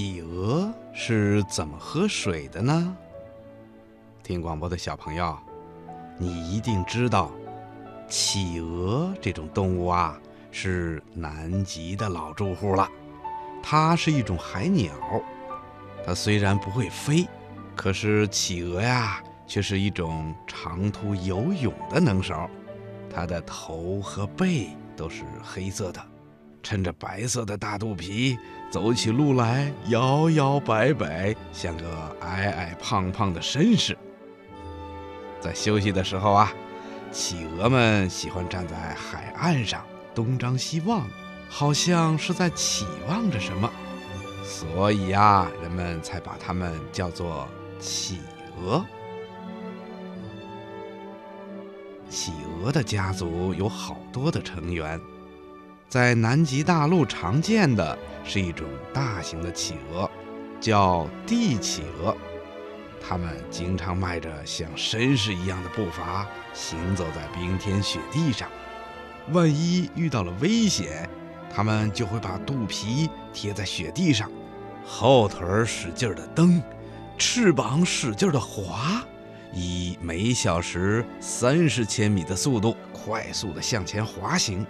企鹅是怎么喝水的呢？听广播的小朋友，你一定知道，企鹅这种动物啊，是南极的老住户了。它是一种海鸟，它虽然不会飞，可是企鹅呀，却是一种长途游泳的能手。它的头和背都是黑色的，衬着白色的大肚皮，走起路来摇摇摆摆，像个矮矮胖胖的绅士。在休息的时候啊，企鹅们喜欢站在海岸上东张西望。好像是在期望着什么，所以呀，人们才把它们叫做企鹅。企鹅的家族有好多的成员，在南极大陆常见的是一种大型的企鹅，叫帝企鹅。它们经常迈着像绅士一样的步伐，行走在冰天雪地上。万一遇到了危险，它们就会把肚皮贴在雪地上，后腿使劲的蹬，翅膀使劲的划，以每小时三十千米的速度快速的向前滑行。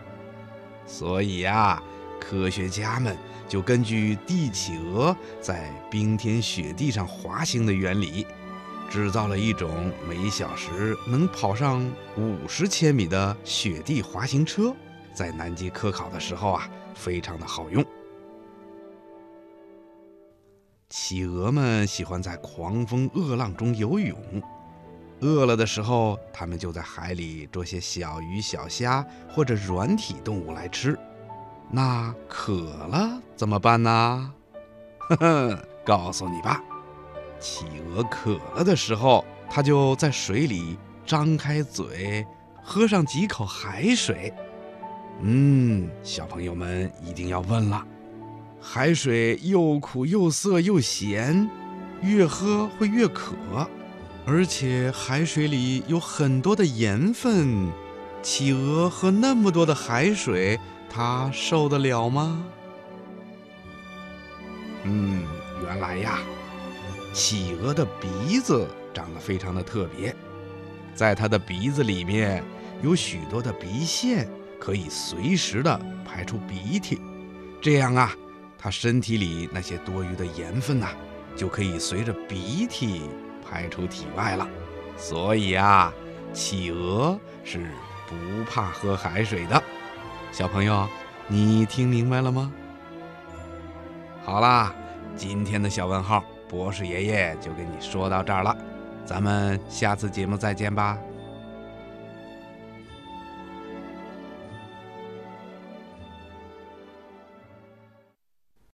所以呀，科学家们就根据地企鹅在冰天雪地上滑行的原理，制造了一种每小时能跑上五十千米的雪地滑行车。在南极科考的时候啊，非常的好用。企鹅们喜欢在狂风恶浪中游泳，饿了的时候，它们就在海里捉些小鱼小虾或者软体动物来吃。那渴了怎么办呢？呵呵，告诉你吧，企鹅渴了的时候，它就在水里张开嘴，喝上几口海水。嗯，小朋友们一定要问了：海水又苦又涩又咸，越喝会越渴，而且海水里有很多的盐分。企鹅喝那么多的海水，它受得了吗？嗯，原来呀，企鹅的鼻子长得非常的特别，在它的鼻子里面有许多的鼻腺。可以随时的排出鼻涕，这样啊，它身体里那些多余的盐分呐，就可以随着鼻涕排出体外了。所以啊，企鹅是不怕喝海水的。小朋友，你听明白了吗？好啦，今天的小问号，博士爷爷就跟你说到这儿了，咱们下次节目再见吧。